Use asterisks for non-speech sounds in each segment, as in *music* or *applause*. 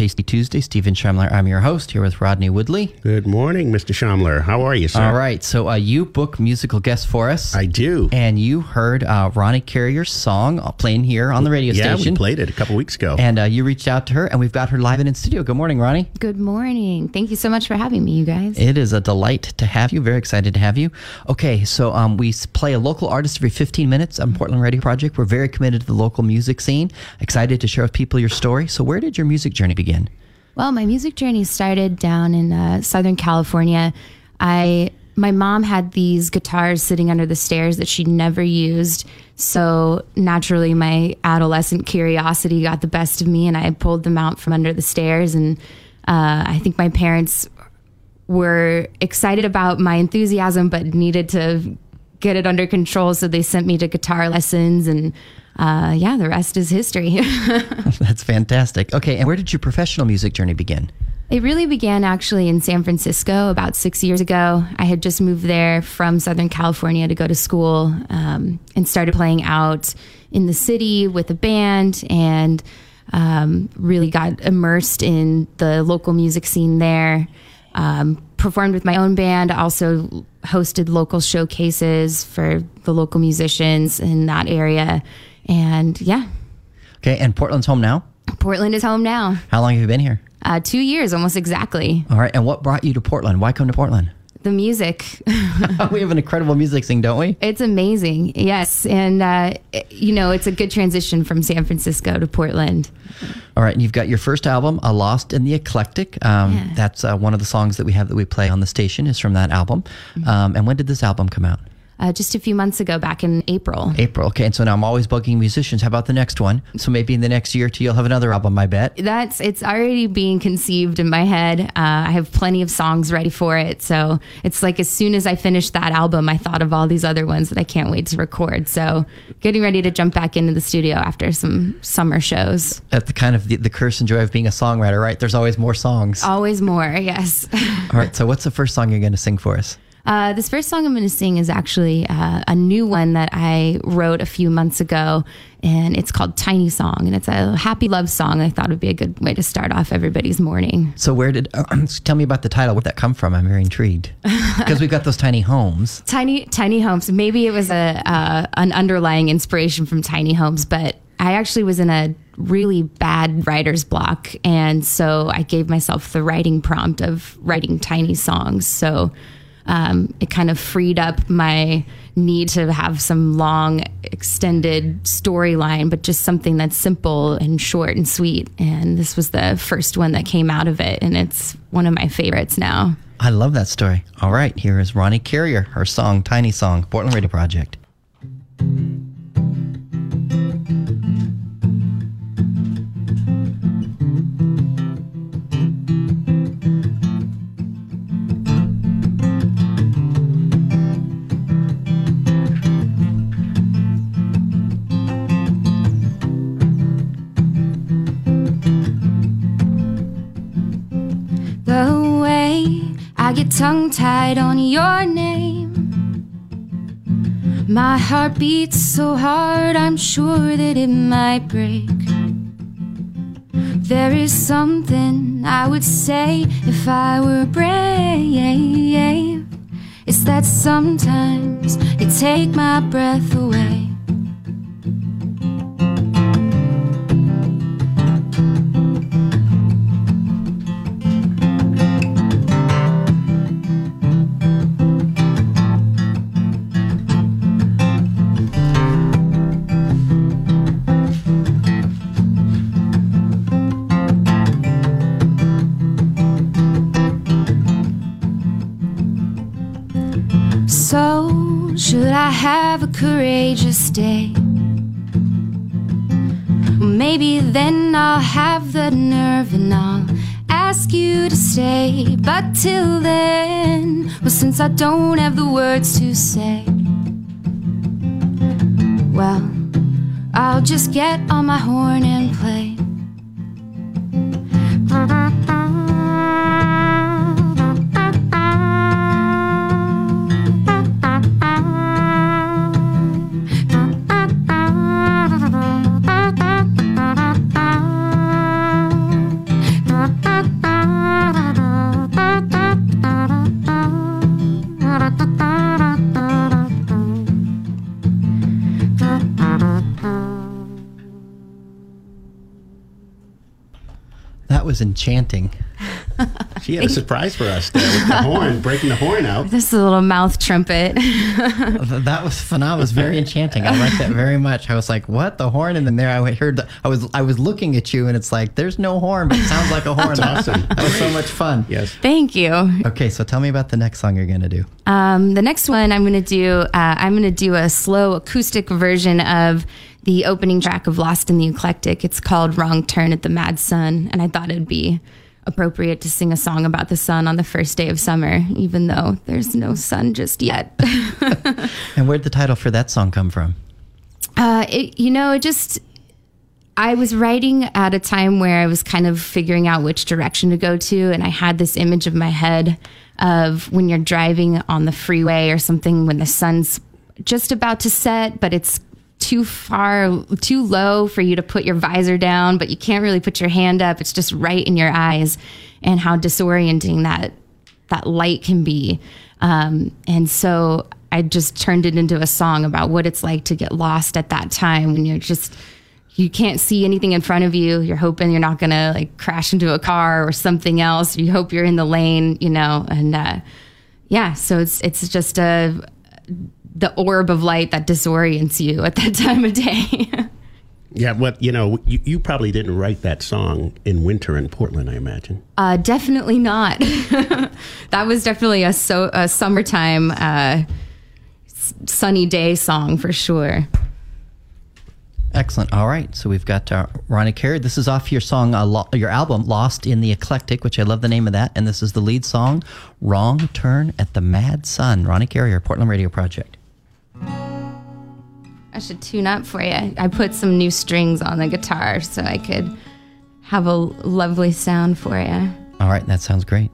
Tasty Tuesday. Stephen Schemler, I'm your host here with Rodney Woodley. Good morning, Mr. Schomler. How are you, sir? All right, so uh, you book musical guests for us. I do. and you heard uh, Ronnie Carrier's song uh, playing here on the radio yeah, station. Yeah, we played it a couple weeks ago. And uh, you reached out to her, and we've got her live and in studio. Good morning, Ronnie. Good morning. Thank you so much for having me, you guys. It is a delight to have you. Very excited to have you. Okay, so um, we play a local artist every 15 minutes on Portland Radio Project. We're very committed to the local music scene. Excited to share with people your story. So, where did your music journey begin? Well, my music journey started down in uh, Southern California. I my mom had these guitars sitting under the stairs that she never used. So naturally, my adolescent curiosity got the best of me, and I pulled them out from under the stairs. And uh, I think my parents were excited about my enthusiasm, but needed to get it under control. So they sent me to guitar lessons, and uh, yeah, the rest is history. *laughs* That's fantastic. Okay, and where did your professional music journey begin? It really began actually in San Francisco about six years ago. I had just moved there from Southern California to go to school um, and started playing out in the city with a band and um, really got immersed in the local music scene there. Um, performed with my own band, also hosted local showcases for the local musicians in that area. And yeah, Okay, and Portland's home now? Portland is home now. How long have you been here? Uh, two years, almost exactly. All right, and what brought you to Portland? Why come to Portland? The music. *laughs* *laughs* we have an incredible music scene, don't we? It's amazing. Yes. And, uh, it- you know, it's a good transition from San Francisco to Portland. All right, and you've got your first album, "A Lost in the Eclectic." Um, Yeah. That's uh, one of the songs that we have that we play on the station is from that album. Um, and when did this album come out? Uh, just a few months ago, back in April. April. Okay, and so now I'm always bugging musicians. How about the next one? So maybe in the next year or two, you'll have another album. I bet. That's it's already being conceived in my head. Uh, I have plenty of songs ready for it. So it's like as soon as I finished that album, I thought of all these other ones that I can't wait to record. So getting ready to jump back into the studio after some summer shows. That's the kind of the, the curse and joy of being a songwriter, right? There's always more songs. Always more, *laughs* yes. All right, so what's the first song you're going to sing for us? Uh, this first song I'm going to sing is actually uh, a new one that I wrote a few months ago, and it's called Tiny Song, and it's a happy love song. I thought would be a good way to start off everybody's morning. So where did? *clears throat* tell me about the title. Where'd that come from? I'm very intrigued *laughs* because we've got those tiny homes. Tiny, tiny homes. Maybe it was a uh, an underlying inspiration from tiny homes, but I actually was in a really bad writer's block, and so I gave myself the writing prompt of writing tiny songs. So um, it kind of freed up my need to have some long, extended storyline, but just something that's simple and short and sweet. And this was the first one that came out of it, and it's one of my favorites now. I love that story. All right, here is Ronnie Carrier, her song "Tiny Song," Portland Radio Project. I get tongue tied on your name. My heart beats so hard, I'm sure that it might break. There is something I would say if I were brave. It's that sometimes you take my breath away. So, should I have a courageous day? Maybe then I'll have the nerve and I'll ask you to stay. But till then, well, since I don't have the words to say, well, I'll just get on my horn and play. Was enchanting. *laughs* She had a surprise for us there with the *laughs* horn, breaking the horn out. This is a little mouth trumpet. *laughs* that was phenomenal. It was very enchanting. I liked that very much. I was like, "What the horn?" And then there I heard. The, I was I was looking at you, and it's like, "There's no horn, but it sounds like a horn." That's awesome. That was so much fun. Yes. Thank you. Okay, so tell me about the next song you're gonna do. Um, the next one I'm going to do, uh, I'm going to do a slow acoustic version of the opening track of Lost in the Eclectic. It's called Wrong Turn at the Mad Sun. And I thought it'd be appropriate to sing a song about the sun on the first day of summer, even though there's no sun just yet. *laughs* and where'd the title for that song come from? Uh, it, you know, it just, I was writing at a time where I was kind of figuring out which direction to go to. And I had this image of my head of when you're driving on the freeway or something when the sun's just about to set, but it's too far, too low for you to put your visor down, but you can't really put your hand up. It's just right in your eyes, and how disorienting that that light can be. Um, and so I just turned it into a song about what it's like to get lost at that time when you're just you can't see anything in front of you. You're hoping you're not gonna like crash into a car or something else. You hope you're in the lane, you know, and uh, yeah. So it's it's just a the orb of light that disorients you at that *laughs* time of day. yeah, what you know, you, you probably didn't write that song in winter in Portland, I imagine. Uh, definitely not. *laughs* that was definitely a so a summertime uh, sunny day song for sure. Excellent. All right, so we've got uh, Ronnie Carrier. This is off your song, uh, lo- your album, "Lost in the Eclectic," which I love the name of that. And this is the lead song, "Wrong Turn at the Mad Sun." Ronnie Carrier, Portland Radio Project. I should tune up for you. I put some new strings on the guitar so I could have a lovely sound for you. All right, that sounds great.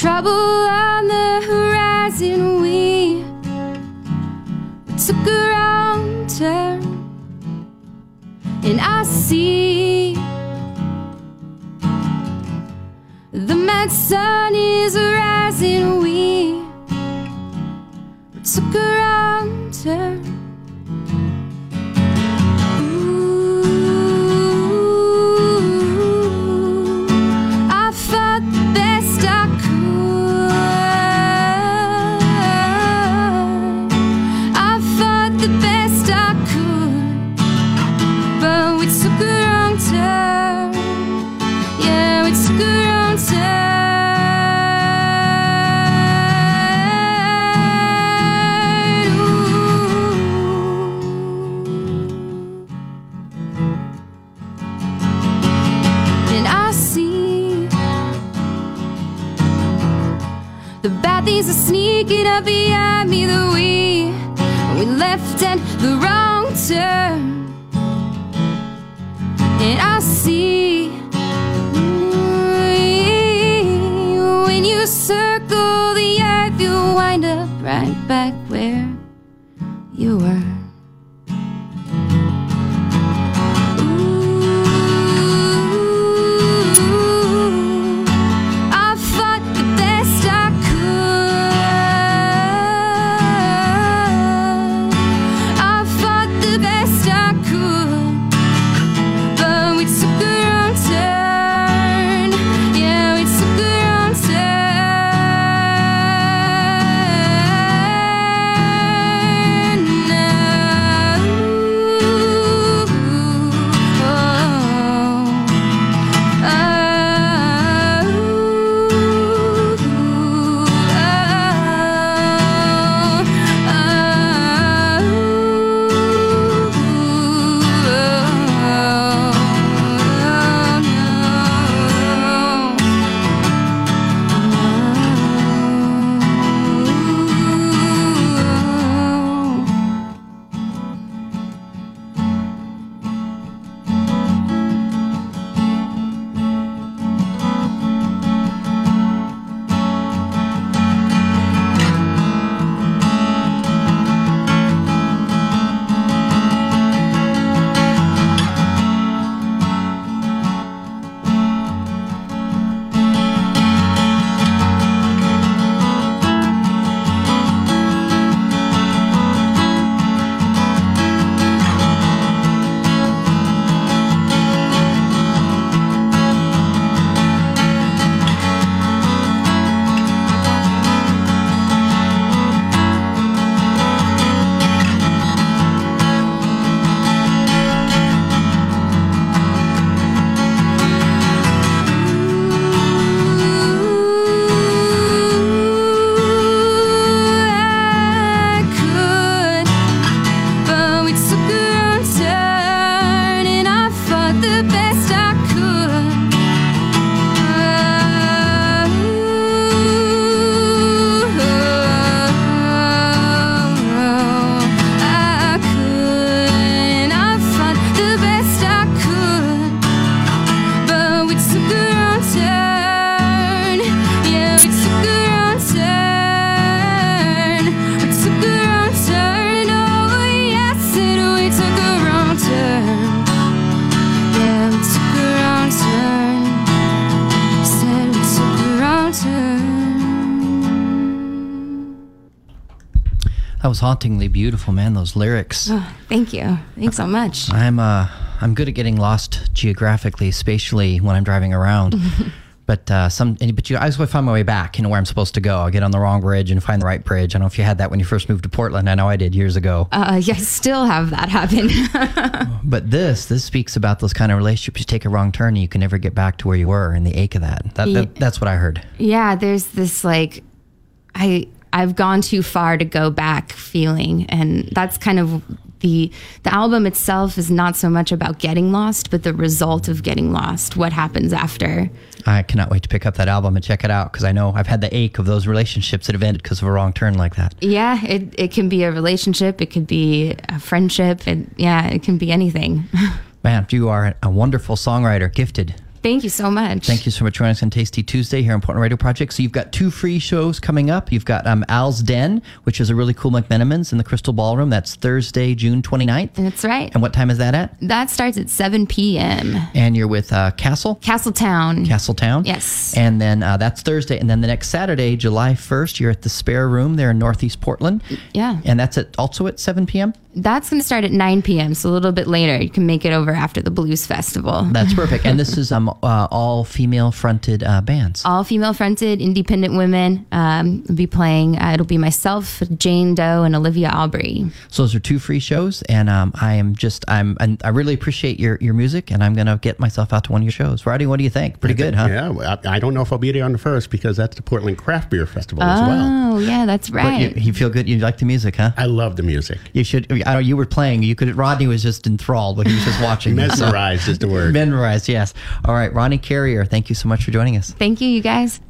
trouble on the horizon. We took a wrong turn, and I see the mad sun is rising. We pick up behind me that we. We left at the wrong turn. And I see When you circle the earth You wind up right back where you were. disappear That was hauntingly beautiful, man. Those lyrics. Oh, thank you. Thanks so much. I'm uh I'm good at getting lost geographically, spatially when I'm driving around. *laughs* but uh, some but you I always find my way back, you know, where I'm supposed to go. I'll get on the wrong bridge and find the right bridge. I don't know if you had that when you first moved to Portland. I know I did years ago. Uh, yeah, I still have that happen. *laughs* but this this speaks about those kind of relationships. You take a wrong turn and you can never get back to where you were and the ache of that. That, that that's what I heard. yeah, there's this like, I I've gone too far to go back feeling, and that's kind of the the album itself is not so much about getting lost, but the result of getting lost. What happens after? I cannot wait to pick up that album and check it out because I know I've had the ache of those relationships that have ended because of a wrong turn like that. Yeah, it it can be a relationship, it could be a friendship, and yeah, it can be anything. *laughs* Man, you are a wonderful songwriter, gifted. Thank you so much. Thank you so much for joining us on Tasty Tuesday here on Portland Radio Project. So you've got two free shows coming up. You've got um, Al's Den, which is a really cool McMenamins in the Crystal Ballroom. That's Thursday, June 29th. That's right. And what time is that at? That starts at 7 p.m. And you're with uh, Castle, Castletown. Castletown. Yes. And then uh, that's Thursday. And then the next Saturday, July 1st, you're at the Spare Room there in Northeast Portland. Yeah. And that's at also at 7 p.m. That's going to start at 9 p.m., so a little bit later. You can make it over after the Blues Festival. That's *laughs* perfect. and this is um, uh, all female fronted uh, bands. All female fronted, independent women um, will be playing. Uh, it'll be myself, Jane Doe, and Olivia Aubrey. So those are two free shows, and um, I am just I'm and I really appreciate your your music, and I'm gonna get myself out to one of your shows. Roddy, what do you think? Pretty good, huh? Yeah, I, I don't know if I'll be there on the first because that's the Portland Craft Beer Festival as well. Oh, yeah, that's But you, right. you feel good. You like the music, huh? I love the music. You should. I know you were playing. You could. Rodney was just enthralled, but he was just watching. So- Mesmerized is the word. Memorized, yes. All right, Ronnie Carrier. Thank you so much for joining us. Thank you, you guys.